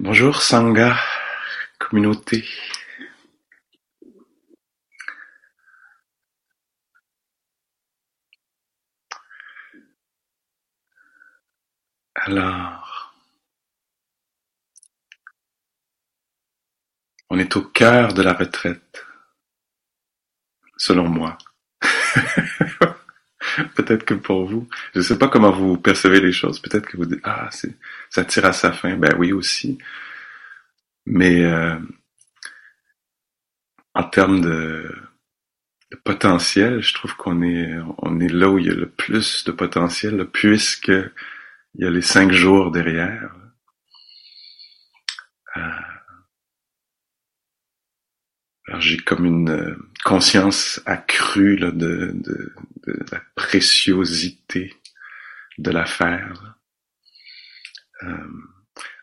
Bonjour Sangha, communauté. Alors, on est au cœur de la retraite, selon moi. peut-être que pour vous, je sais pas comment vous percevez les choses, peut-être que vous dites, ah, ça tire à sa fin. Ben oui aussi. Mais euh, en termes de, potentiel, je trouve qu'on est, on est là où il y a le plus de potentiel, puisque il y a les cinq jours derrière. Euh, j'ai comme une euh, conscience accrue là, de, de, de, la préciosité de l'affaire. Euh,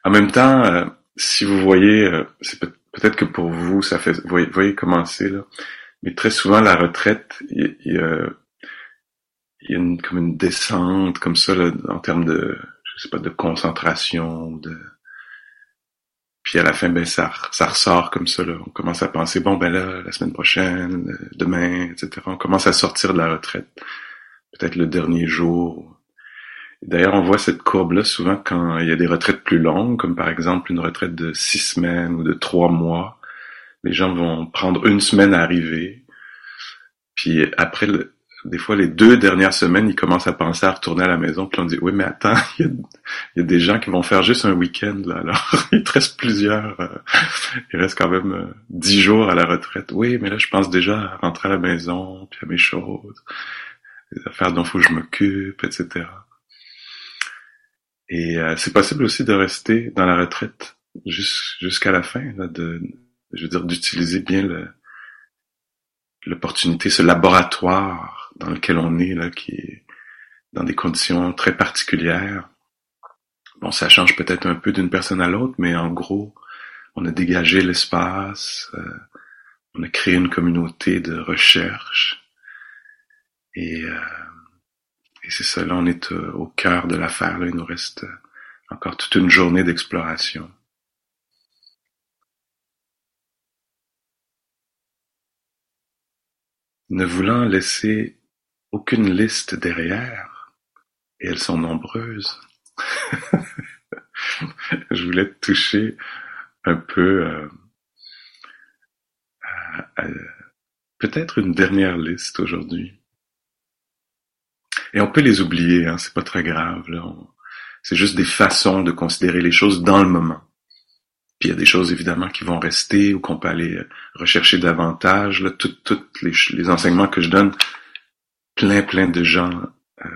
en même temps, euh, si vous voyez, euh, c'est peut-être que pour vous, ça fait, vous voyez, commencer là, mais très souvent la retraite, il, y a, il y a une, comme une descente comme ça là, en termes de, je sais pas, de concentration, de puis à la fin, ben ça, ça ressort comme ça. On commence à penser, bon ben là, la semaine prochaine, demain, etc. On commence à sortir de la retraite. Peut-être le dernier jour. D'ailleurs, on voit cette courbe-là souvent quand il y a des retraites plus longues, comme par exemple une retraite de six semaines ou de trois mois. Les gens vont prendre une semaine à arriver. Puis après, le, des fois, les deux dernières semaines, ils commencent à penser à retourner à la maison. Puis on dit, oui, mais attends, il y a, des gens qui vont faire juste un week-end. là. Alors, il te reste plusieurs. Euh, il reste quand même euh, dix jours à la retraite. Oui, mais là, je pense déjà à rentrer à la maison, puis à mes choses, les affaires dont faut que je m'occupe, etc. Et euh, c'est possible aussi de rester dans la retraite jusqu'à la fin, là, de, je veux dire, d'utiliser bien le, l'opportunité, ce laboratoire dans lequel on est, là, qui est dans des conditions très particulières. Bon, ça change peut-être un peu d'une personne à l'autre, mais en gros, on a dégagé l'espace, euh, on a créé une communauté de recherche, et, euh, et c'est ça, on est euh, au cœur de l'affaire, là, il nous reste encore toute une journée d'exploration. Ne voulant laisser aucune liste derrière, et elles sont nombreuses. je voulais toucher un peu euh, peut-être une dernière liste aujourd'hui. Et on peut les oublier, hein, c'est pas très grave. C'est juste des façons de considérer les choses dans le moment. Puis il y a des choses évidemment qui vont rester ou qu'on peut aller rechercher davantage. Là, tous les, les enseignements que je donne plein, plein de gens, euh,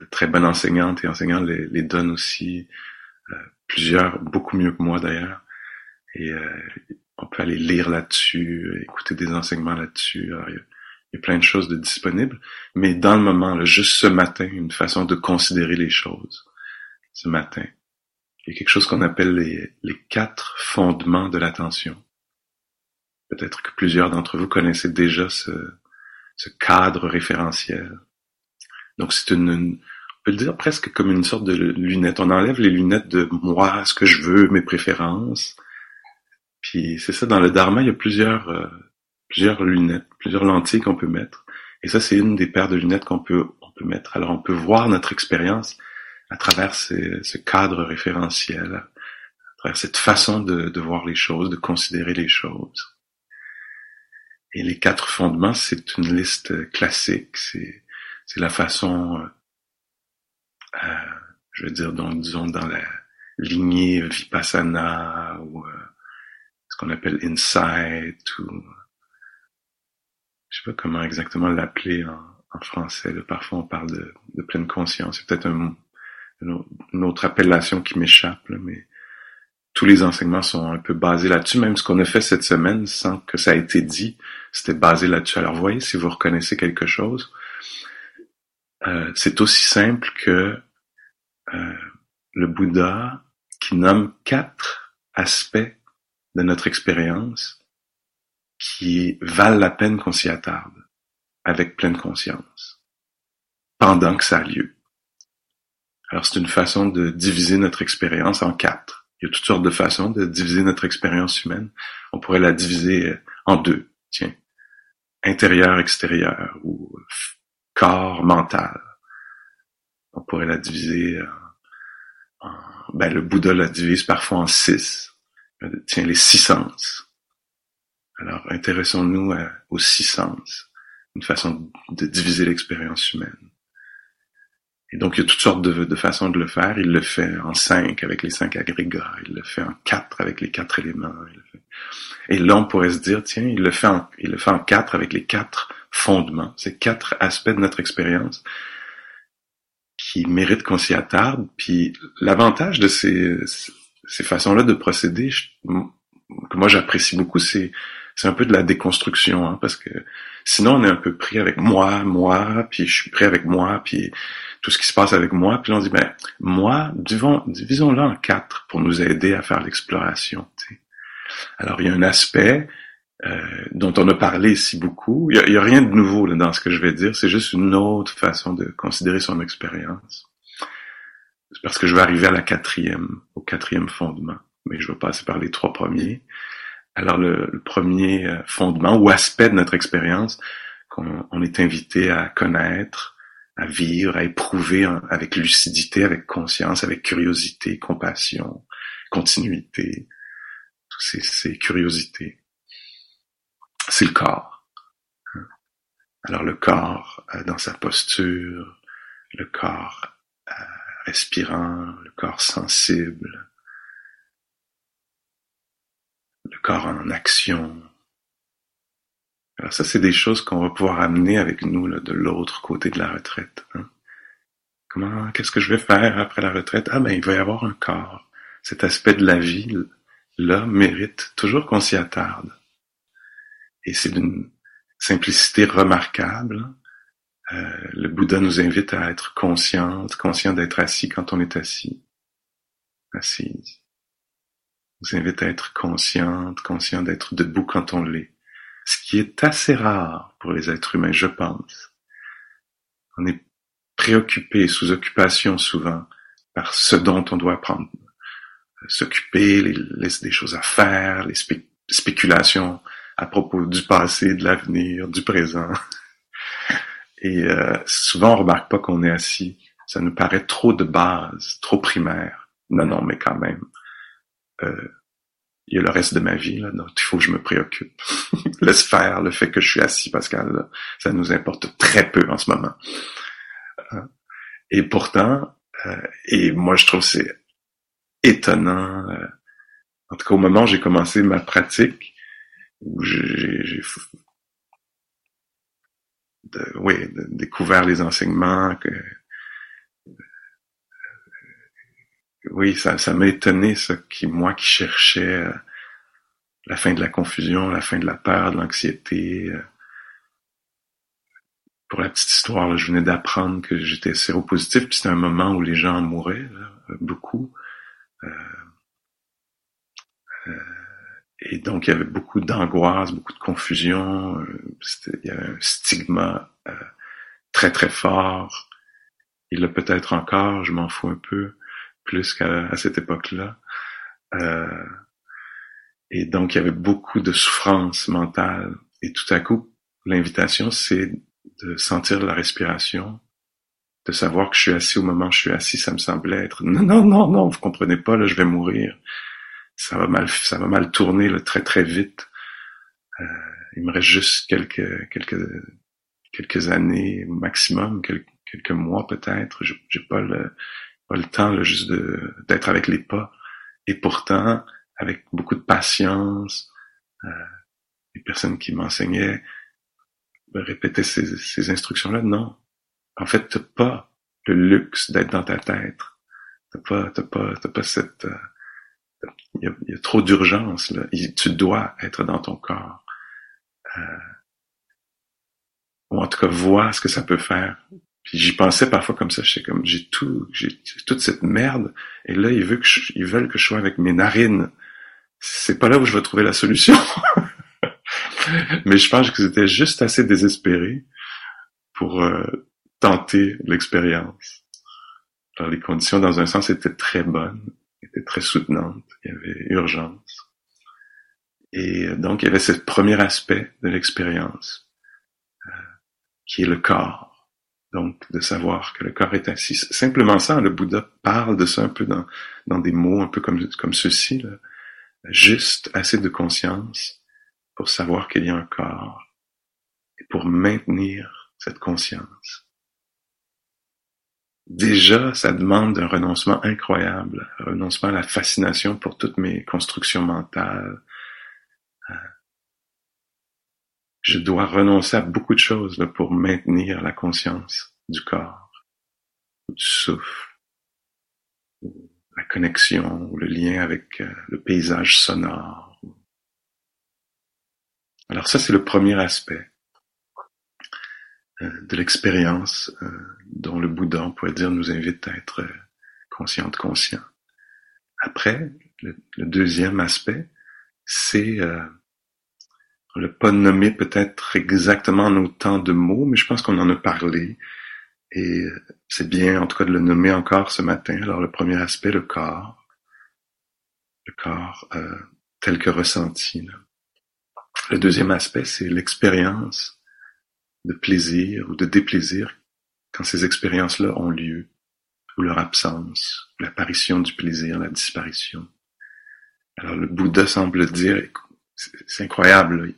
de très bonnes enseignantes et enseignants les, les donnent aussi, euh, plusieurs, beaucoup mieux que moi d'ailleurs. Et euh, on peut aller lire là-dessus, écouter des enseignements là-dessus. Il, y a plein de choses de disponibles. Mais dans le moment, là, juste ce matin, une façon de considérer les choses. Ce matin. Il y a quelque chose qu'on appelle les, les quatre fondements de l'attention. Peut-être que plusieurs d'entre vous connaissez déjà ce, ce cadre référentiel. Donc c'est une, on peut le dire presque comme une sorte de lunette. On enlève les lunettes de moi, ce que je veux, mes préférences. Puis c'est ça, dans le Dharma, il y a plusieurs, euh, plusieurs lunettes, plusieurs lentilles qu'on peut mettre. Et ça, c'est une des paires de lunettes qu'on peut, on peut mettre. Alors on peut voir notre expérience à travers ce cadre référentiel, à travers cette façon de, de voir les choses, de considérer les choses. Et les quatre fondements, c'est une liste classique. C'est, la façon, euh, euh, je veux dire, disons, dans la lignée Vipassana ou euh, ce qu'on appelle Insight ou je sais pas comment exactement l'appeler en, français. Parfois, on parle de, de pleine conscience. C'est peut-être un, une autre appellation qui m'échappe, mais tous les enseignements sont un peu basés là-dessus. Même ce qu'on a fait cette semaine, sans que ça ait été dit, c'était basé là-dessus. Alors voyez, si vous reconnaissez quelque chose, euh, c'est aussi simple que euh, le Bouddha qui nomme quatre aspects de notre expérience qui valent la peine qu'on s'y attarde avec pleine conscience pendant que ça a lieu. Alors c'est une façon de diviser notre expérience en quatre. Il y a toutes sortes de façons de diviser notre expérience humaine. On pourrait la diviser en deux, tiens, intérieur, extérieur, ou corps, mental. On pourrait la diviser en, ben le Bouddha la divise parfois en six. Tiens, les six sens. Alors, intéressons-nous aux six sens, une façon de diviser l'expérience humaine. Et donc, il y a toutes sortes de, façons de le faire. Il le fait en cinq avec les cinq agrégats. Il le fait en quatre avec les quatre éléments. Et là, on pourrait se dire, tiens, il le fait en, il le fait en quatre avec les quatre fondements. Ces quatre aspects de notre expérience qui méritent qu'on s'y attarde. Puis l'avantage de ces, ces façons-là de procéder, que moi j'apprécie beaucoup, c'est c'est un peu de la déconstruction, hein, parce que sinon on est un peu pris avec moi, moi, puis je suis pris avec moi, puis tout ce qui se passe avec moi, puis on dit, ben, moi, divisons-le en quatre pour nous aider à faire l'exploration. Alors, il y a un aspect euh, dont on a parlé ici beaucoup. Il n'y a, rien de nouveau là, dans ce que je vais dire, c'est juste une autre façon de considérer son expérience. Parce que je vais arriver à la quatrième, au quatrième fondement, mais je vais passer par les trois premiers. Alors, le, le premier euh, fondement ou aspect de notre expérience qu'on est invité à connaître, à vivre, à éprouver avec lucidité, avec conscience, avec curiosité, compassion, continuité, toutes ces, ces curiosités. C'est le corps. Alors le corps euh, dans sa posture, le corps euh, respirant, le corps sensible, le corps en action, alors ça, c'est des choses qu'on va pouvoir amener avec nous de l'autre côté de la retraite. Hein. Comment, qu'est-ce que je vais faire après la retraite? Ah ben, il va y avoir un corps. Cet aspect de la vie, là, mérite toujours qu'on s'y attarde. Et c'est d'une simplicité remarquable. Euh, le Bouddha nous invite à être consciente, conscient d'être assis quand on est assis, assise. Il nous invite à être consciente, conscient d'être debout quand on l'est ce qui est assez rare pour les êtres humains, je pense. On est préoccupé, sous occupation souvent, par ce dont on doit prendre, s'occuper, les, les, choses à faire, les spéculations à propos du passé, de l'avenir, du présent. Et euh, souvent, on remarque pas qu'on est assis. Ça nous paraît trop de base, trop primaire. Non, non, mais quand même. Euh, il y a le reste de ma vie, là, donc il faut que je me préoccupe. Laisse faire le fait que je suis assis, Pascal, ça nous importe très peu en ce moment. Euh, et pourtant, euh, et moi je trouve c'est étonnant, euh, en tout cas au moment où j'ai commencé ma pratique, où j'ai oui, découvert les enseignements, que oui, ça, ça m'a étonné, ça, qui, moi qui cherchais euh, la fin de la confusion, la fin de la peur, de l'anxiété. Euh. pour la petite histoire, je venais d'apprendre que j'étais séropositif, puis c'était un moment où les gens mouraient, beaucoup. Euh, et donc, il y avait beaucoup d'angoisse, beaucoup de confusion. il y avait un stigma très, très fort. Il l'a peut-être encore, je m'en fous un peu plus qu'à cette époque-là. Euh, et donc, il y avait beaucoup de souffrance mentale. Et tout à coup, l'invitation, c'est de sentir la respiration, de savoir que je suis assis au moment où je suis assis, ça me semblait être non, non, non, non, vous comprenez pas, là, je vais mourir. Ça va mal, ça va mal tourner là, très très vite. Euh, il me reste juste quelques quelques quelques années maximum, quelques, quelques mois peut-être. J'ai pas le pas le temps là, juste d'être avec les pas. Et pourtant, avec beaucoup de patience, euh, les personnes qui m'enseignaient répétaient ces, ces instructions-là. Non, en fait, t'as pas le luxe d'être dans ta tête. T'as pas, t'as pas, t'as pas cette. Euh, il y, a, trop d'urgence là. tu dois être dans ton corps. Euh, ou en tout cas, vois ce que ça peut faire puis j'y pensais parfois comme ça, j'étais comme j'ai tout, j'ai toute cette merde, et là ils veulent que je, ils veulent que je sois avec mes narines. C'est pas là où je vais trouver la solution. Mais je pense que c'était juste assez désespéré pour euh, tenter l'expérience. Alors les conditions, dans un sens, étaient très bonnes, était très soutenante, il y avait urgence. Et euh, donc, il y avait ce premier aspect de l'expérience, euh, qui est le corps. Donc, de savoir que le corps est ainsi. Simplement ça, le Bouddha parle de ça un peu dans, dans des mots un peu comme, comme ceci, là. juste assez de conscience pour savoir qu'il y a un corps et pour maintenir cette conscience. Déjà, ça demande un renoncement incroyable, un renoncement à la fascination pour toutes mes constructions mentales, je dois renoncer à beaucoup de choses là, pour maintenir la conscience du corps, du souffle, la connexion, le lien avec euh, le paysage sonore. Alors ça, c'est le premier aspect euh, de l'expérience euh, dont le Bouddha, on pourrait dire, nous invite à être conscient de conscient. Après, le deuxième aspect, c'est on l'a pas nommé peut-être exactement en autant de mots, mais je pense qu'on en a parlé. Et c'est bien, en tout cas, de le nommer encore ce matin. Alors, le premier aspect, le corps. Le corps euh, tel que ressenti. Le deuxième aspect, c'est l'expérience de plaisir ou de déplaisir quand ces expériences-là ont lieu, ou leur absence, l'apparition du plaisir, la disparition. Alors, le Bouddha semble dire, c'est incroyable,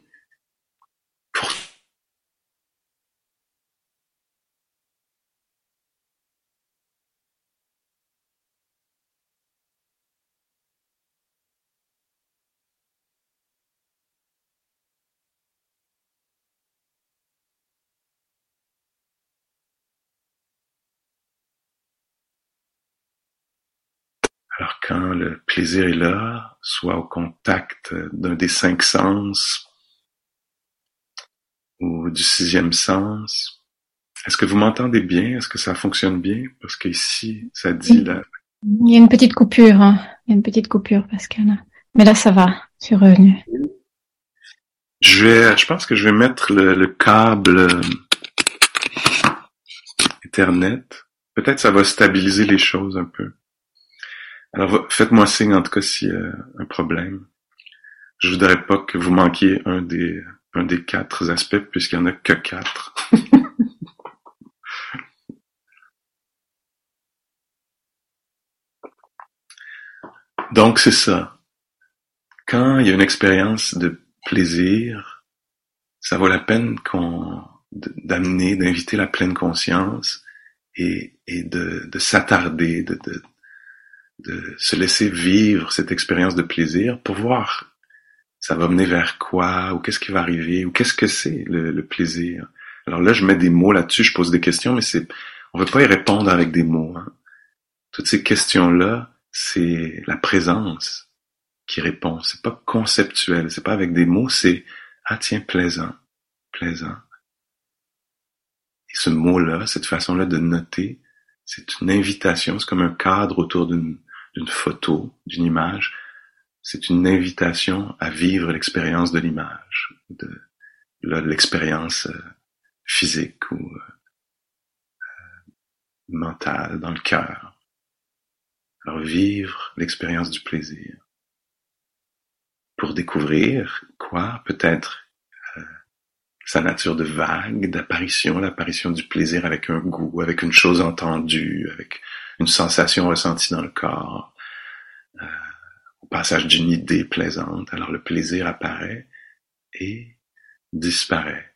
Alors quand le plaisir est là, soit au contact d'un des cinq sens ou du sixième sens, est-ce que vous m'entendez bien? Est-ce que ça fonctionne bien? Parce qu'ici, ça dit là. Il y a une petite coupure, hein. Il y a une petite coupure, Pascal. Mais là, ça va. Je suis revenu. Je vais, je pense que je vais mettre le, le câble euh, Ethernet. Peut-être ça va stabiliser les choses un peu. Alors, faites-moi signe en tout cas s'il y a un problème. Je voudrais pas que vous manquiez un des, un des quatre aspects puisqu'il y en a que quatre. Donc, c'est ça. Quand il y a une expérience de plaisir, ça vaut la peine qu'on, d'amener, d'inviter la pleine conscience et, et de, de s'attarder, de, de, de se laisser vivre cette expérience de plaisir pour voir ça va mener vers quoi ou qu'est-ce qui va arriver ou qu'est-ce que c'est le, plaisir. Alors là, je mets des mots là-dessus, je pose des questions, mais c'est on veut pas y répondre avec des mots. Hein. Toutes ces questions-là, c'est la présence qui répond. C'est pas conceptuel, c'est pas avec des mots, c'est ah tiens plaisant, plaisant. Et ce mot-là, cette façon-là de noter, c'est une invitation, c'est comme un cadre autour d'une d'une photo, d'une image, c'est une invitation à vivre l'expérience de l'image, de l'expérience euh, physique ou euh, mentale dans le cœur. Alors vivre l'expérience du plaisir. Pour découvrir quoi Peut-être euh, sa nature de vague, d'apparition, l'apparition du plaisir avec un goût, avec une chose entendue, avec une sensation ressentie dans le corps, euh, au passage d'une idée plaisante, alors le plaisir apparaît et disparaît.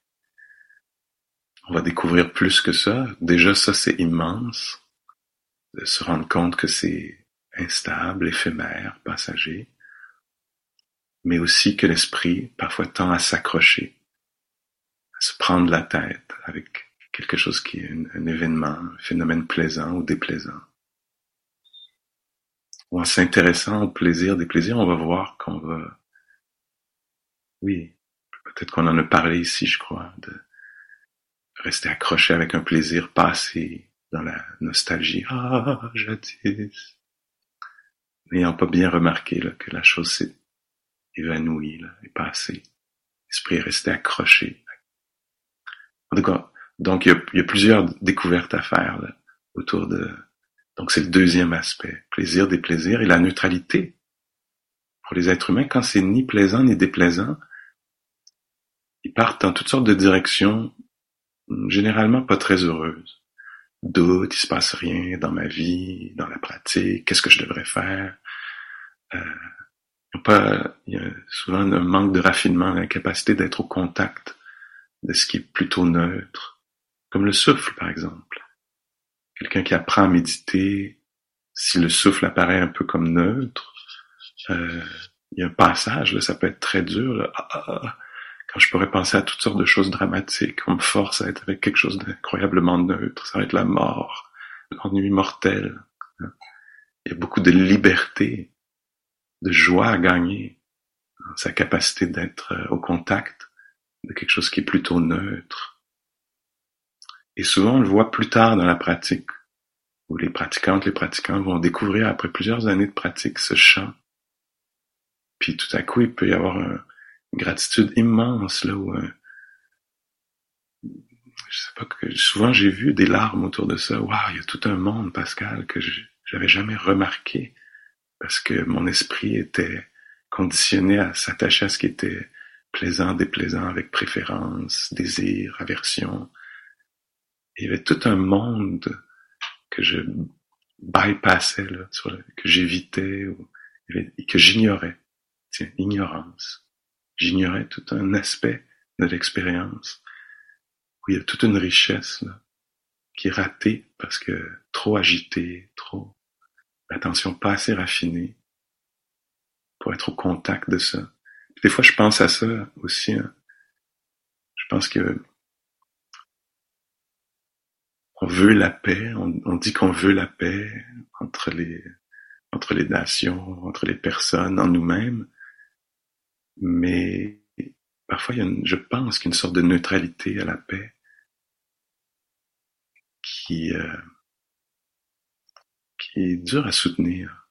On va découvrir plus que ça. Déjà, ça, c'est immense, de se rendre compte que c'est instable, éphémère, passager, mais aussi que l'esprit parfois tend à s'accrocher, à se prendre la tête avec quelque chose qui est un événement, un phénomène plaisant ou déplaisant en s'intéressant au plaisir des plaisirs, on va voir qu'on va, oui, peut-être qu'on en a parlé ici, je crois, de rester accroché avec un plaisir passé dans la nostalgie. Ah, jadis. N'ayant pas bien remarqué que la chose s'est évanouie là, passée. L'esprit est resté accroché. En tout cas, donc il y a, plusieurs découvertes à faire autour de Donc c'est le deuxième aspect, plaisir, déplaisir et la neutralité. Pour les êtres humains, quand c'est ni plaisant ni déplaisant, ils partent dans toutes sortes de directions, généralement pas très heureuses. Doute, il se passe rien dans ma vie, dans la pratique, qu'est-ce que je devrais faire? Euh, pas, il y a souvent un manque de raffinement, l'incapacité d'être au contact de ce qui est plutôt neutre, comme le souffle par exemple. Quelqu'un qui apprend à méditer, si le souffle apparaît un peu comme neutre, euh, il y a un passage, là, ça peut être très dur. Là. Ah, ah, ah. quand je pourrais penser à toutes sortes de choses dramatiques, on me force à être avec quelque chose d'incroyablement neutre, ça va être la mort, l'ennui mortel. Il y a beaucoup de liberté, de joie à gagner sa capacité d'être euh, au contact de quelque chose qui est plutôt neutre. Et souvent, on le voit plus tard dans la pratique, où les pratiquantes, les pratiquants vont découvrir après plusieurs années de pratique ce champ puis tout à coup, il peut y avoir une gratitude immense là où euh, je sais pas que souvent j'ai vu des larmes autour de ça. Waouh, il y a tout un monde, Pascal, que j'avais jamais remarqué parce que mon esprit était conditionné à s'attacher à ce qui était plaisant, déplaisant, avec préférence, désir, aversion. Il y avait tout un monde que je bypassais, là, que j'évitais et que j'ignorais. Tiens, ignorance. J'ignorais tout un aspect de l'expérience où il y a toute une richesse là, qui est ratée parce que trop agité, trop l'attention pas assez raffinée pour être au contact de ça. des fois, je pense à ça aussi. Hein. Je pense que on veut la paix, on, dit qu'on veut la paix entre les entre les nations, entre les personnes, en nous-mêmes, mais parfois, il y a une, je pense qu'il y a une sorte de neutralité à la paix qui, euh, qui est dure à soutenir.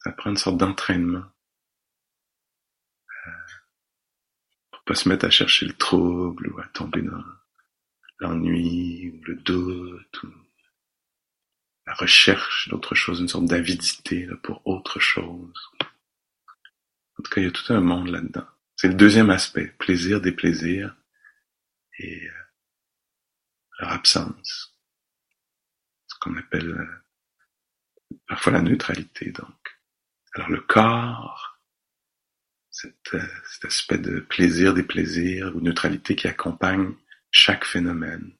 Ça prend une sorte d'entraînement. Euh, pour pas se mettre à chercher le trouble ou à tomber dans l'ennui ou le doute ou la recherche d'autre chose, une sorte d'avidité pour autre chose. En tout cas, il y a tout un monde là-dedans. C'est le deuxième aspect, plaisir, déplaisir et euh, leur absence. Ce qu'on appelle euh, parfois la neutralité, donc. Alors le corps, cet, euh, cet aspect de plaisir, déplaisir ou neutralité qui accompagne chaque phénomène,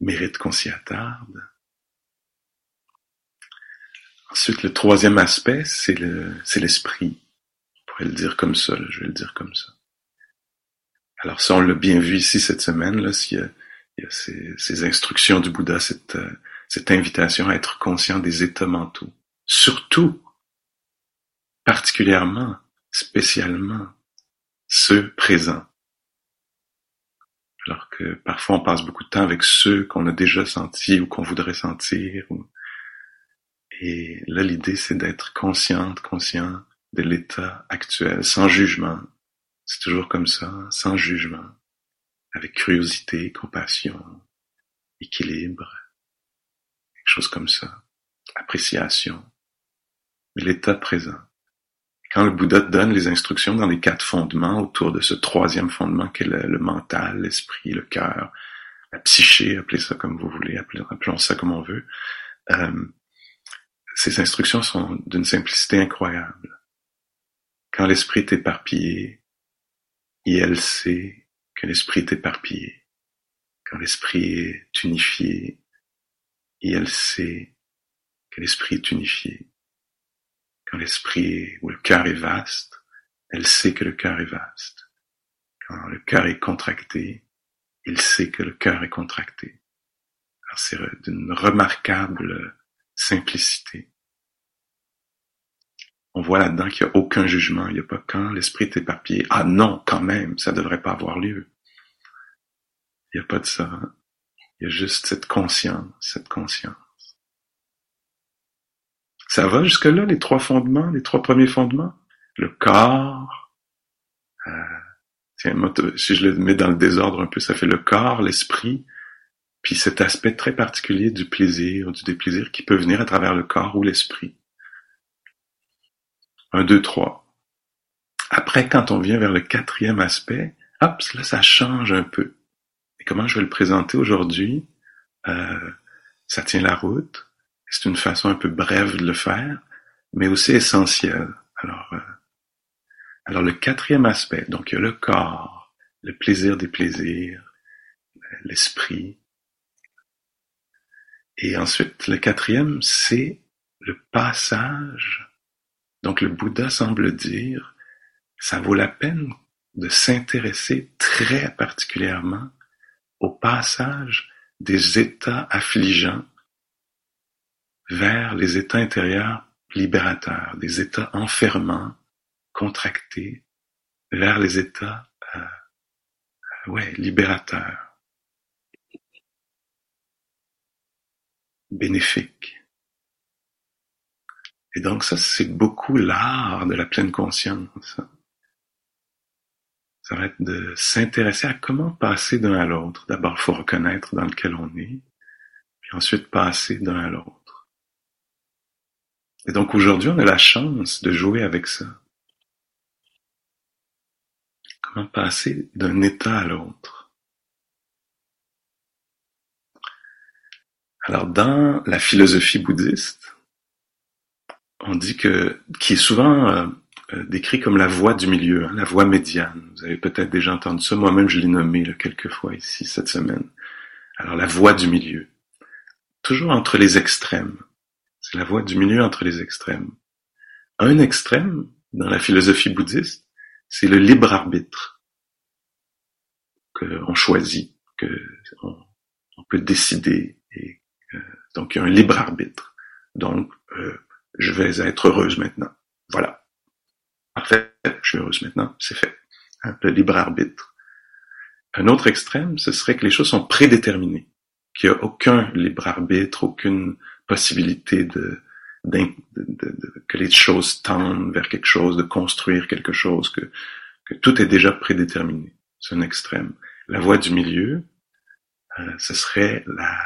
mérite qu'on s'y attarde. Ensuite, le troisième aspect, c'est le, c'est l'esprit. On pourrait le dire comme ça, je vais le dire comme ça. Alors, ça, on l'a bien vu ici cette semaine, là, il y a ces, ces, instructions du Bouddha, cette, euh, cette invitation à être conscient des états mentaux. Surtout, particulièrement, spécialement, ceux présents. Alors que parfois on passe beaucoup de temps avec ceux qu'on a déjà sentis ou qu'on voudrait sentir, et là, l'idée, c'est d'être consciente, conscient de l'état actuel, sans jugement. C'est toujours comme ça, sans jugement, avec curiosité, compassion, équilibre, quelque chose comme ça, appréciation, l'état présent. Quand le Bouddha donne les instructions dans les quatre fondements autour de ce troisième fondement qu'est le, le mental, l'esprit, le cœur, la psyché, appelez ça comme vous voulez, appelons ça comme on veut, euh, ces instructions sont d'une simplicité incroyable. Quand l'esprit est éparpillé, elle sait que l'esprit est éparpillé. Quand l'esprit est unifié, elle sait que l'esprit est unifié. Quand l'esprit ou le cœur est vaste, elle sait que le cœur est vaste. Quand le cœur est contracté, il sait que le cœur est contracté. C'est d'une remarquable simplicité. On voit là-dedans qu'il n'y a aucun jugement. Il n'y a pas quand l'esprit est éparpillé. Ah non, quand même, ça ne devrait pas avoir lieu. Il n'y a pas de ça. Il y a juste cette conscience, cette conscience. Ça va jusque-là, les trois fondements, les trois premiers fondements? Le corps, euh, tiens, si je le mets dans le désordre un peu, ça fait le corps, l'esprit, puis cet aspect très particulier du plaisir, du déplaisir qui peut venir à travers le corps ou l'esprit. Un, deux, trois. Après, quand on vient vers le quatrième aspect, hop, là, ça change un peu. Et comment je vais le présenter aujourd'hui? Euh, ça tient la route. C'est une façon un peu brève de le faire, mais aussi essentielle. Alors, euh, alors le quatrième aspect, donc il y a le corps, le plaisir des plaisirs, l'esprit, et ensuite, le quatrième, c'est le passage. Donc le Bouddha semble dire, ça vaut la peine de s'intéresser très particulièrement au passage des états affligeants vers les états intérieurs libérateurs, des états enfermants, contractés, vers les états euh, ouais, libérateurs. bénéfique. Et donc ça, c'est beaucoup l'art de la pleine conscience. Ça va être de s'intéresser à comment passer d'un à l'autre. D'abord, il faut reconnaître dans lequel on est, puis ensuite passer d'un à l'autre. Et donc aujourd'hui, on a la chance de jouer avec ça. Comment passer d'un état à l'autre? Alors, dans la philosophie bouddhiste, on dit que, qui est souvent euh, euh, décrit comme la voie du milieu, hein, la voie médiane. Vous avez peut-être déjà entendu ça. Moi-même, je l'ai nommé là, quelques fois ici cette semaine. Alors, la voie du milieu. Toujours entre les extrêmes. C'est la voie du milieu entre les extrêmes. Un extrême, dans la philosophie bouddhiste, c'est le libre arbitre. Qu'on choisit, que on peut décider et donc, il y a un libre arbitre. Donc, euh, je vais être heureuse maintenant. Voilà. Parfait, je suis heureuse maintenant, c'est fait. Le libre arbitre. Un autre extrême, ce serait que les choses sont prédéterminées, qu'il n'y a aucun libre arbitre, aucune possibilité de, que les choses tendent vers quelque chose, de construire quelque chose, que, que tout est déjà prédéterminé. C'est un extrême. La voie du milieu, euh, ce serait la,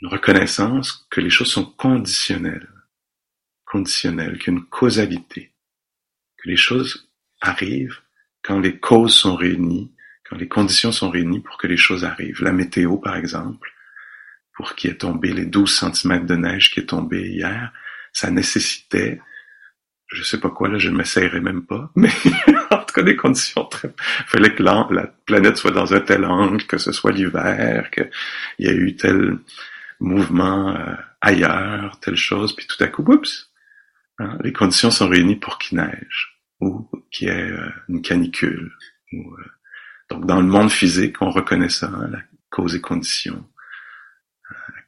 une reconnaissance que les choses sont conditionnelles, conditionnelles, qu'il y a une causalité, que les choses arrivent quand les causes sont réunies, quand les conditions sont réunies pour que les choses arrivent. La météo, par exemple, pour qu'il ait tombé les 12 cm de neige qui est tombé hier, ça nécessitait, je sais pas quoi, là, je ne m'essayerai même pas, mais en tout cas des conditions très... Il fallait que la, la planète soit dans un tel angle, que ce soit l'hiver, qu'il y ait eu tel mouvement euh, ailleurs, telle chose, puis tout à coup, oups, hein, les conditions sont réunies pour qu'il neige ou qu'il y ait euh, une canicule. Ou, euh, donc dans le monde physique, on reconnaît ça, hein, la cause et condition,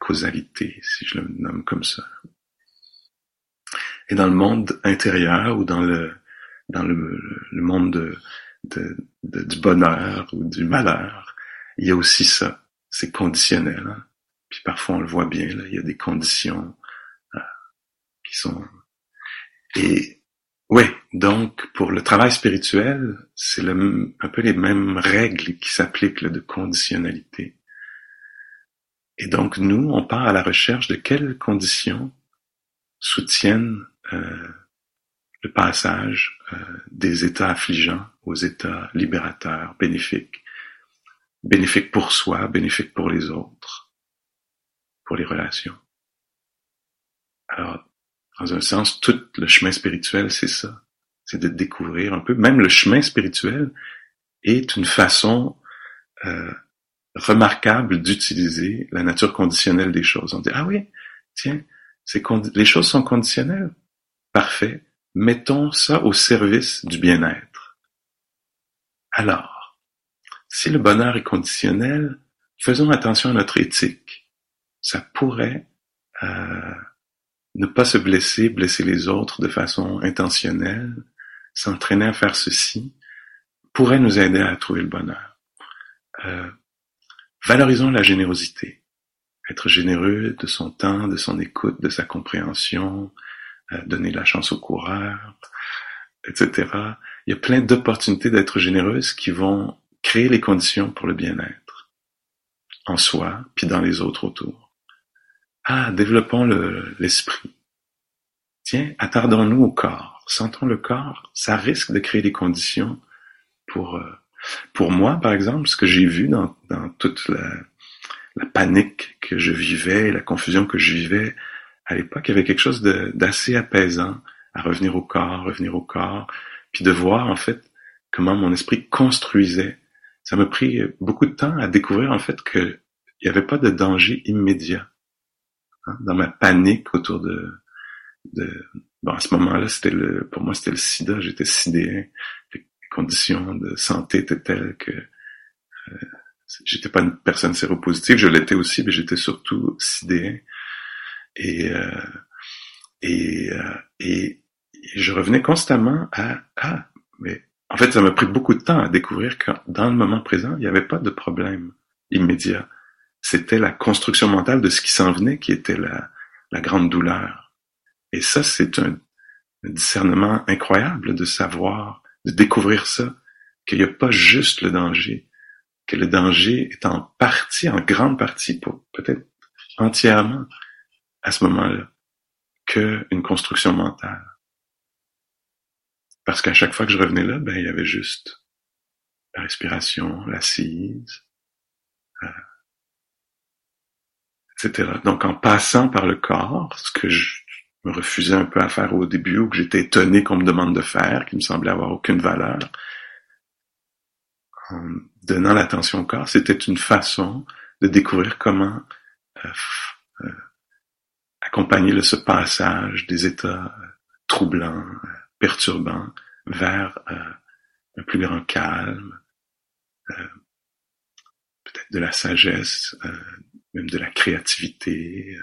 causalité, si je le nomme comme ça. Et dans le monde intérieur ou dans le dans le, le monde de, de, de, du bonheur ou du malheur, il y a aussi ça. C'est conditionnel. Hein. Puis parfois on le voit bien, là, il y a des conditions euh, qui sont... Et oui, donc pour le travail spirituel, c'est un peu les mêmes règles qui s'appliquent de conditionnalité. Et donc nous, on part à la recherche de quelles conditions soutiennent euh, le passage euh, des états affligeants aux états libérateurs, bénéfiques. Bénéfiques pour soi, bénéfiques pour les autres pour les relations. Alors, dans un sens, tout le chemin spirituel, c'est ça. C'est de découvrir un peu. Même le chemin spirituel est une façon euh, remarquable d'utiliser la nature conditionnelle des choses. On dit, ah oui, tiens, les choses sont conditionnelles. Parfait. Mettons ça au service du bien-être. Alors, si le bonheur est conditionnel, faisons attention à notre éthique ça pourrait euh, ne pas se blesser, blesser les autres de façon intentionnelle, s'entraîner à faire ceci, pourrait nous aider à trouver le bonheur. Euh, valorisons la générosité. Être généreux de son temps, de son écoute, de sa compréhension, euh, donner la chance au coureur, etc. Il y a plein d'opportunités d'être généreuse qui vont créer les conditions pour le bien-être. en soi, puis dans les autres autour. Ah, développons l'esprit. Tiens, attardons-nous au corps. Sentons le corps. Ça risque de créer des conditions pour, euh, pour moi, par exemple, ce que j'ai vu dans, dans toute la, la panique que je vivais, la confusion que je vivais à l'époque, il y avait quelque chose d'assez apaisant à revenir au corps, revenir au corps, puis de voir en fait comment mon esprit construisait. Ça m'a pris beaucoup de temps à découvrir en fait qu'il n'y avait pas de danger immédiat. Hein, dans ma panique autour de, de bon à ce moment-là c'était le pour moi c'était le sida j'étais sidéen conditions de santé étaient telles que euh, j'étais pas une personne séropositive. Je l'étais aussi mais j'étais surtout sidéen et euh, et, euh, et je revenais constamment à ah mais en fait ça m'a pris beaucoup de temps à découvrir que dans le moment présent il n'y avait pas de problème immédiat. C'était la construction mentale de ce qui s'en venait qui était la la grande douleur. Et ça c'est un, un discernement incroyable de savoir de découvrir ça qu'il n'y a pas juste le danger que le danger est en partie en grande partie peut-être entièrement à ce moment-là qu'une construction mentale. Parce qu'à chaque fois que je revenais là, ben, il y avait juste la respiration, l'assise, euh, etc. Donc, en passant par le corps, ce que je me refusais un peu à faire au début, ou que j'étais étonné qu'on me demande de faire, qui me semblait avoir aucune valeur, en donnant l'attention au corps, c'était une façon de découvrir comment euh, euh, accompagner ce passage des états troublants, perturbants, vers euh, un plus grand calme, euh, peut-être de la sagesse, euh, même de la créativité,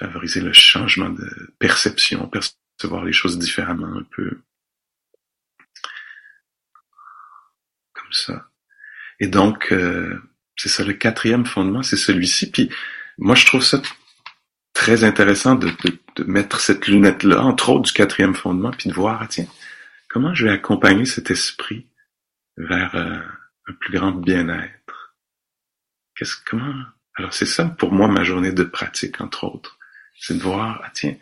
favoriser le changement de perception, percevoir les choses différemment un peu. Comme ça. Et donc, c'est ça le quatrième fondement, c'est celui-ci. Puis moi, je trouve ça très intéressant de, de, mettre cette lunette-là, entre autres du quatrième fondement, puis de voir, ah, tiens, comment je vais accompagner cet esprit vers euh, un plus grand bien-être? Qu'est-ce comment? Alors c'est ça pour moi ma journée de pratique, entre autres, c'est de voir, ah tiens,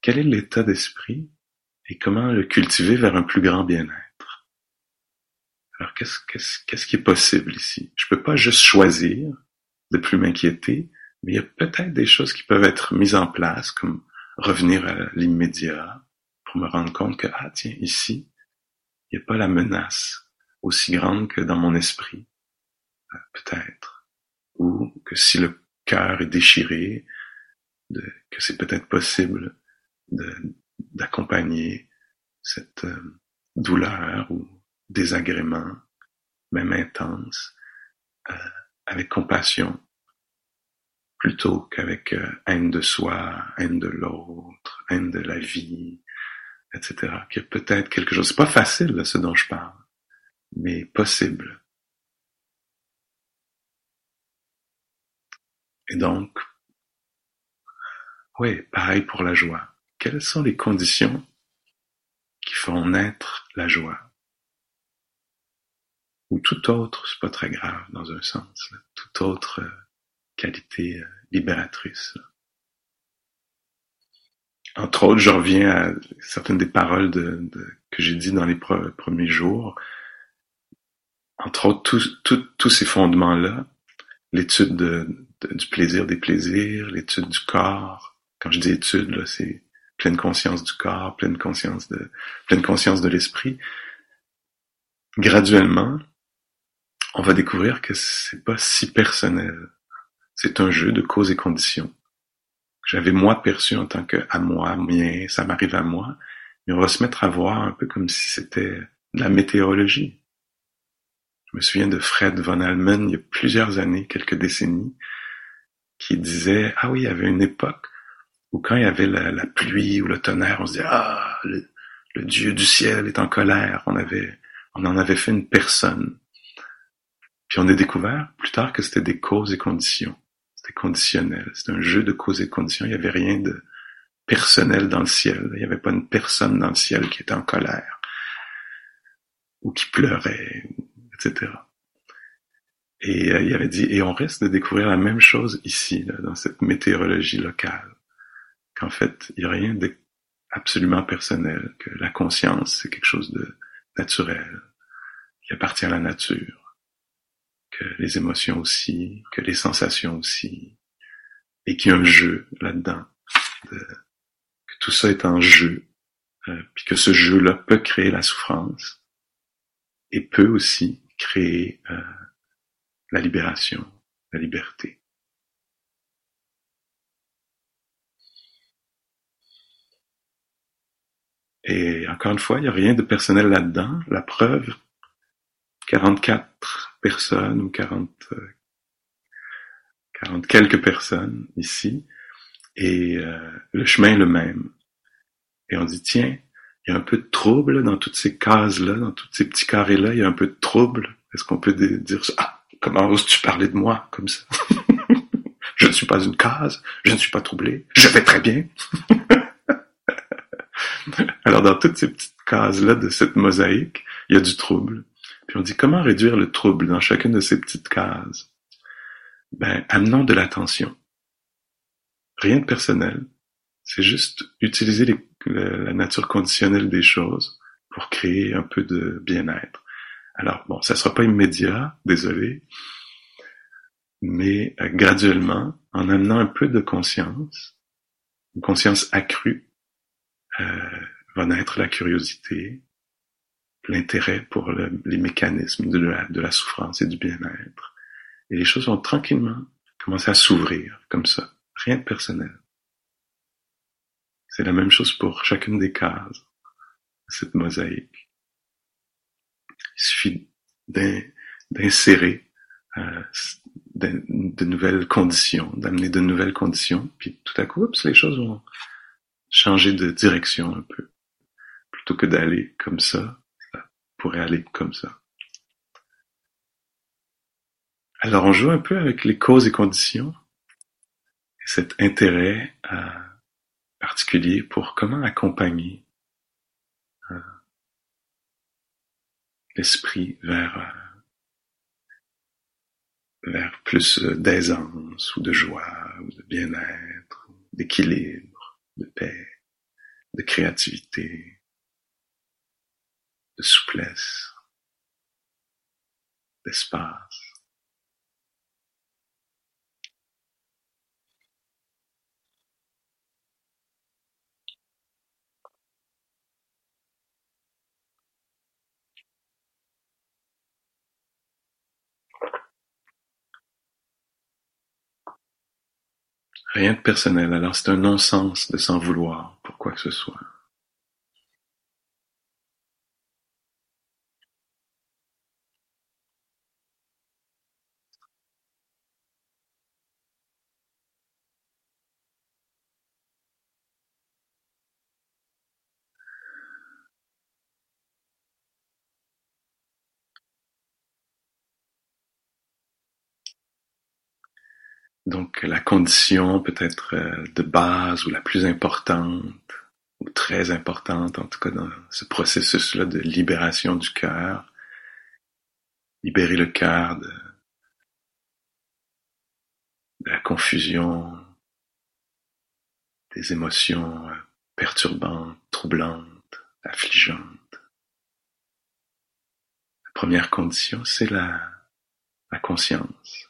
quel est l'état d'esprit et comment le cultiver vers un plus grand bien-être. Alors qu'est-ce qu'est-ce qu'est-ce qui est possible ici? Je peux pas juste choisir de plus m'inquiéter, mais il y a peut-être des choses qui peuvent être mises en place, comme revenir à l'immédiat, pour me rendre compte que, ah tiens, ici, il n'y a pas la menace aussi grande que dans mon esprit, euh, peut-être. Ou que si le cœur est déchiré, de, que c'est peut-être possible d'accompagner cette euh, douleur ou désagrément, même intense, euh, avec compassion, plutôt qu'avec euh, haine de soi, haine de l'autre, haine de la vie, etc. Qu'il peut-être quelque chose. Pas facile là, ce dont je parle, mais possible. Et donc, oui, pareil pour la joie. Quelles sont les conditions qui font naître la joie? Ou tout autre, c'est pas très grave dans un sens, tout autre euh, qualité euh, libératrice. Entre autres, je reviens à certaines des paroles que j'ai dit dans les premiers jours. Entre autres, tous ces fondements-là, l'étude du plaisir des plaisirs, l'étude du corps. Quand je dis étude, c'est pleine conscience du corps, pleine conscience de, pleine conscience de l'esprit. Graduellement, on va découvrir que c'est pas si personnel c'est un jeu de cause et conditions. J'avais moi perçu en tant que à moi, mien, ça m'arrive à moi, mais on va se mettre à voir un peu comme si c'était de la météorologie. Je me souviens de Fred von Allmen il y a plusieurs années, quelques décennies, qui disait, ah oui, il y avait une époque où quand il y avait la, pluie ou le tonnerre, on se disait, ah, le, le, Dieu du ciel est en colère. On avait, on en avait fait une personne. Puis on a découvert plus tard que c'était des causes et conditions conditionnel. C'est un jeu de cause et conditions. Il n'y avait rien de personnel dans le ciel. Il n'y avait pas une personne dans le ciel qui était en colère ou qui pleurait, etc. Et euh, il avait dit, et on risque de découvrir la même chose ici, là, dans cette météorologie locale, qu'en fait, il n'y a rien d'absolument personnel, que la conscience, c'est quelque chose de naturel, qui appartient à la nature, que les émotions aussi, que les sensations aussi, et qu'il y a un jeu là-dedans, que tout ça est en jeu, euh, puis que ce jeu-là peut créer la souffrance, et peut aussi créer euh, la libération, la liberté. Et encore une fois, il n'y a rien de personnel là-dedans. La preuve, 44 personnes ou 40, 40 quelques personnes ici, et euh, le chemin est le même. Et on dit, tiens, il y a un peu de trouble dans toutes ces cases-là, dans tous ces petits carrés-là, il y a un peu de trouble. Est-ce qu'on peut dire ça? Ah, comment oses-tu parler de moi comme ça? je ne suis pas une case, je ne suis pas troublé, je vais très bien. Alors dans toutes ces petites cases-là de cette mosaïque, il y a du trouble. Puis on dit comment réduire le trouble dans chacune de ces petites cases? Ben, amenons de l'attention. Rien de personnel. C'est juste utiliser la nature conditionnelle des choses pour créer un peu de bien-être. Alors bon, ça sera pas immédiat, désolé, mais euh, graduellement, en amenant un peu de conscience, une conscience accrue, euh, va naître la curiosité, l'intérêt pour les mécanismes de la, souffrance et du bien-être. Et les choses vont tranquillement commencer à s'ouvrir comme ça, rien de personnel. C'est la même chose pour chacune des cases de cette mosaïque. Il suffit d'insérer euh, de, nouvelles conditions, d'amener de nouvelles conditions, puis tout à coup, les choses vont changer de direction un peu. Plutôt que d'aller comme ça, ça pourrait aller comme ça. Alors on joue un peu avec les causes et conditions, et cet intérêt à particulier pour comment accompagner euh, l'esprit vers euh, vers plus d'aisance ou de joie ou de bien-être, d'équilibre, de paix, de créativité, de souplesse, d'espace. Rien de personnel, alors c'est un non-sens de s'en vouloir pour quoi que ce soit. Donc la condition peut-être euh, de base ou la plus importante, ou très importante en tout cas dans ce processus-là de libération du cœur, libérer le cœur de, la confusion, des émotions euh, perturbantes, troublantes, affligeantes. La première condition, c'est la conscience.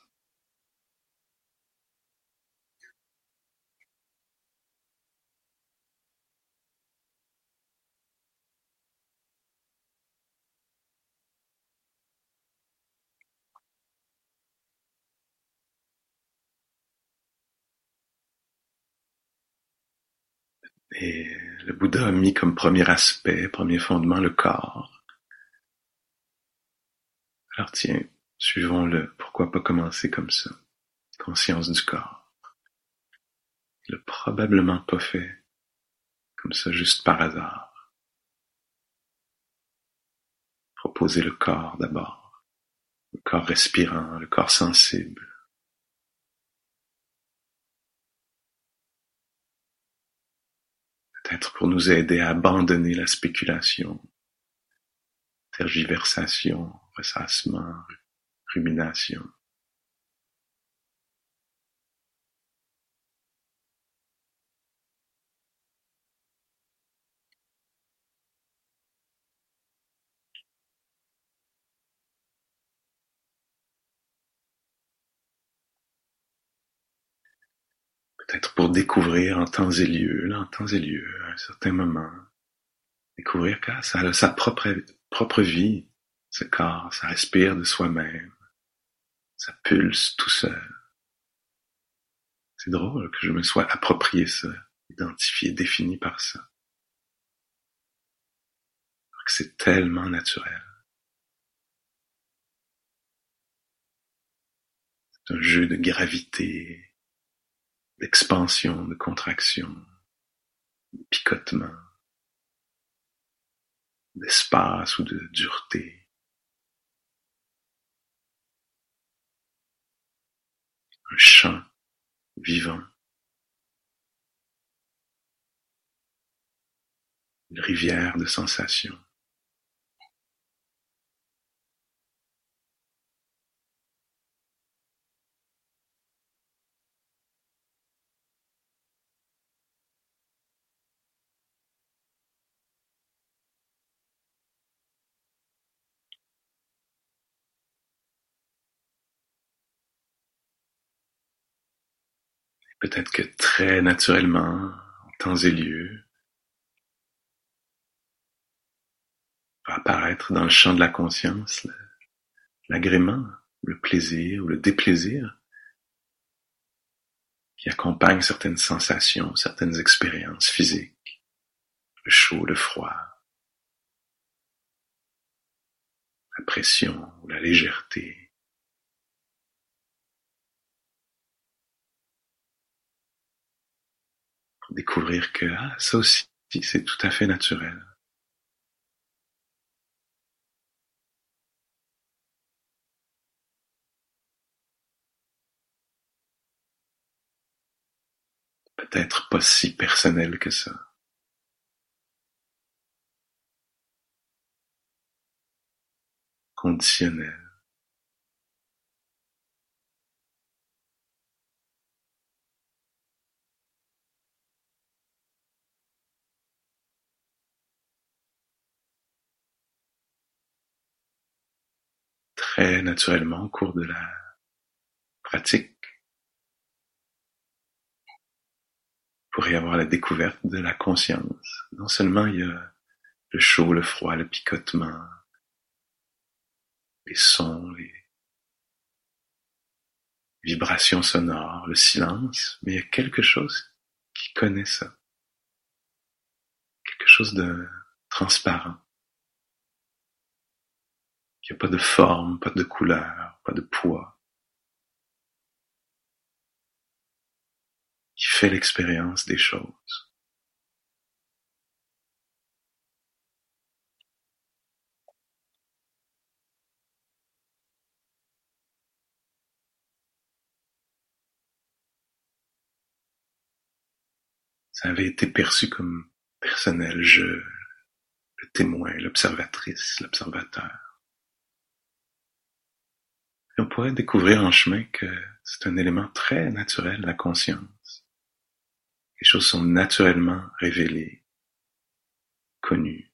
Et le Bouddha a mis comme premier aspect, premier fondement, le corps. Alors tiens, suivons-le. Pourquoi pas commencer comme ça? Conscience du corps. Il l'a probablement pas fait comme ça juste par hasard. Proposer le corps d'abord. Le corps respirant, le corps sensible. Peut-être pour nous aider à abandonner la spéculation, tergiversation, ressassement, rumination. Pour découvrir en temps et lieu, là, en temps et lieu, à un certain moment, découvrir que ça a sa propre, vie, ce corps, ça respire de soi-même, ça pulse tout seul. C'est drôle que je me sois approprié ça, identifié, défini par ça. C'est tellement naturel. C'est un jeu de gravité, d'expansion, de contraction, de picotement, d'espace ou de dureté. Un chant vivant. Une rivière de sensations. Peut-être que très naturellement, en temps et lieu, va apparaître dans le champ de la conscience l'agrément, le plaisir ou le déplaisir qui accompagne certaines sensations, certaines expériences physiques, le chaud, le froid, la pression ou la légèreté. Découvrir que ah, ça aussi, c'est tout à fait naturel. Peut-être pas si personnel que ça. Conditionnel. Très naturellement au cours de la pratique pour y avoir la découverte de la conscience. Non seulement il y a le chaud, le froid, le picotement, les sons, les vibrations sonores, le silence, mais il y a quelque chose qui connaît ça. Quelque chose de transparent. Il n'y a pas de forme, pas de couleur, pas de poids. Qui fait l'expérience des choses. Ça avait été perçu comme personnel, je, le témoin, l'observatrice, l'observateur. On pourrait découvrir en chemin que c'est un élément très naturel, la conscience. Les choses sont naturellement révélées, connues.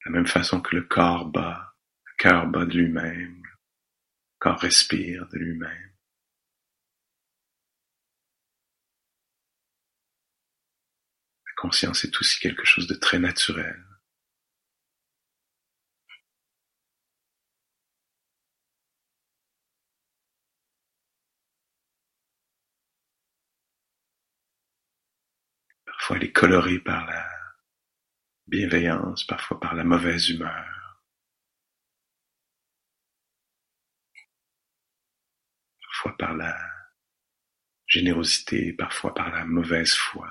De la même façon que le corps bat, le cœur bat de lui-même, le corps respire de lui-même. La conscience est aussi quelque chose de très naturel. Parfois elle est colorée par la bienveillance, parfois par la mauvaise humeur. Parfois par la générosité, parfois par la mauvaise foi.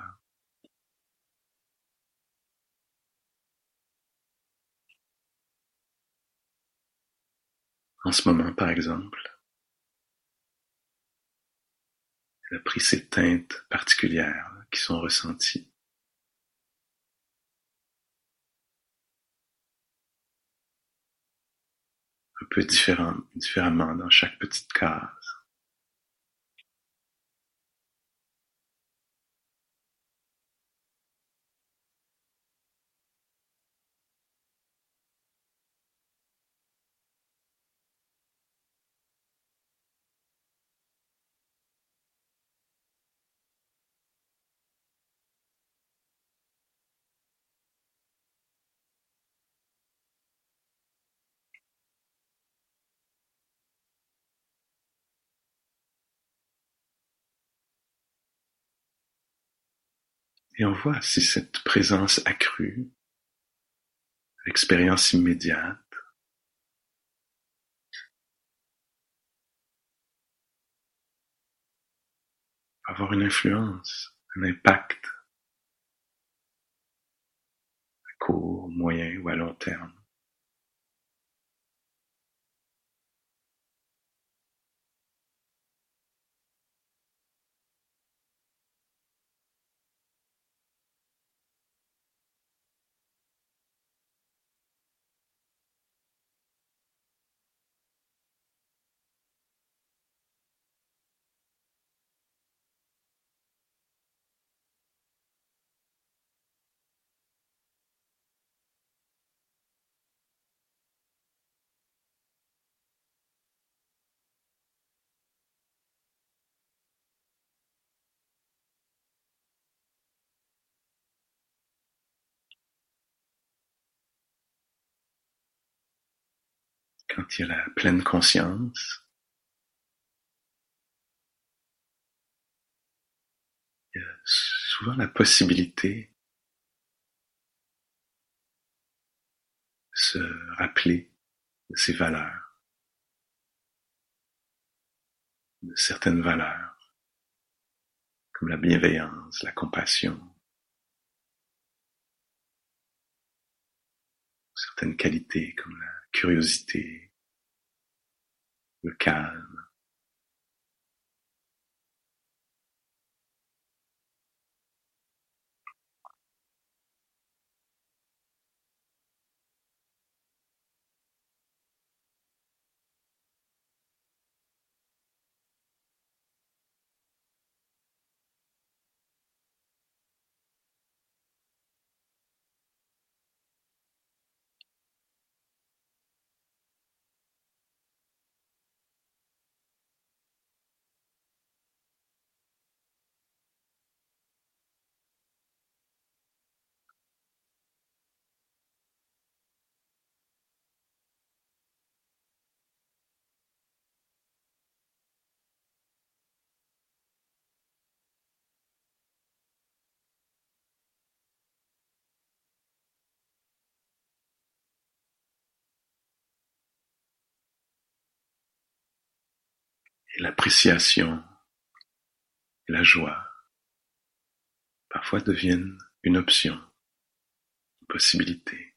En ce moment, par exemple, elle a pris ces teintes particulières qui sont ressentis. Un peu différent, différemment dans chaque petite case. Et on voit si cette présence accrue, l'expérience immédiate, avoir une influence, un impact à court, moyen ou à long terme. Quand il y a la pleine conscience, il y a souvent la possibilité de se rappeler de ses valeurs, de certaines valeurs, comme la bienveillance, la compassion, certaines qualités comme la curiosité, le calme. L'appréciation et la joie parfois deviennent une option, une possibilité.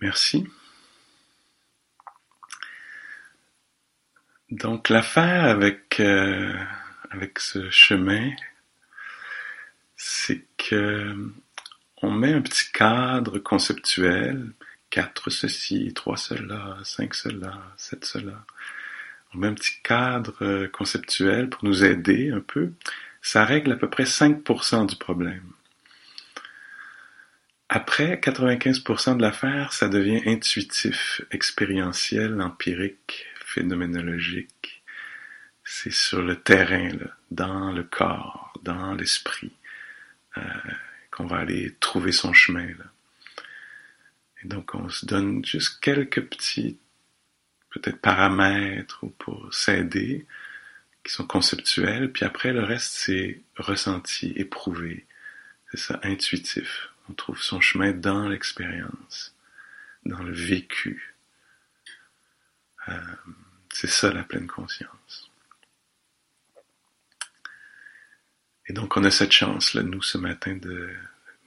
Merci. Donc l'affaire avec euh, avec ce chemin, c'est que on met un petit cadre conceptuel, quatre ceci, trois cela, cinq cela, sept cela. On met un petit cadre conceptuel pour nous aider un peu. Ça règle à peu près 5% du problème. Après, 95% de l'affaire, ça devient intuitif, expérientiel, empirique, phénoménologique. C'est sur le terrain, là, dans le corps, dans l'esprit, euh, qu'on va aller trouver son chemin. Là. Et donc, on se donne juste quelques petits, peut-être paramètres ou pour s'aider, qui sont conceptuels. Puis après, le reste, c'est ressenti, éprouvé. C'est ça, intuitif. On trouve son chemin dans l'expérience, dans le vécu. Euh, c'est ça la pleine conscience. Et donc on a cette chance-là, nous, ce matin, de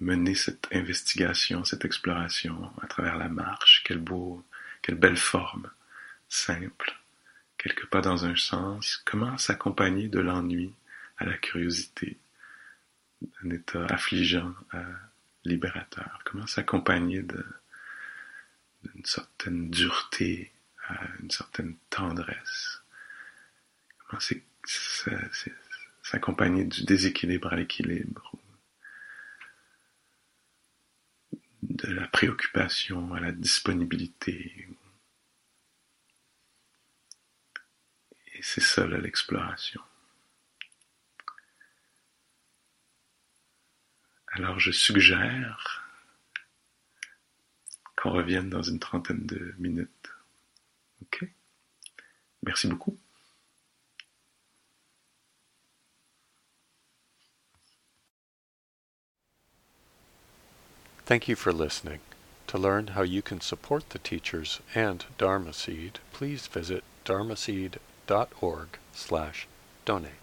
mener cette investigation, cette exploration à travers la marche. Beau, quelle belle forme, simple, quelque pas dans un sens. Comment s'accompagner de l'ennui à la curiosité, d'un état affligeant libérateur? Comment s'accompagner d'une certaine dureté à une certaine tendresse? Comment s'accompagner du déséquilibre à l'équilibre? de la préoccupation à la disponibilité? Et c'est ça l'exploration. Alors je suggère qu'on revienne dans une trentaine de minutes. Ok? Merci beaucoup. Thank you for listening. To learn how you can support the teachers and Dharma Seed, please visit dharmaseed.org slash donate.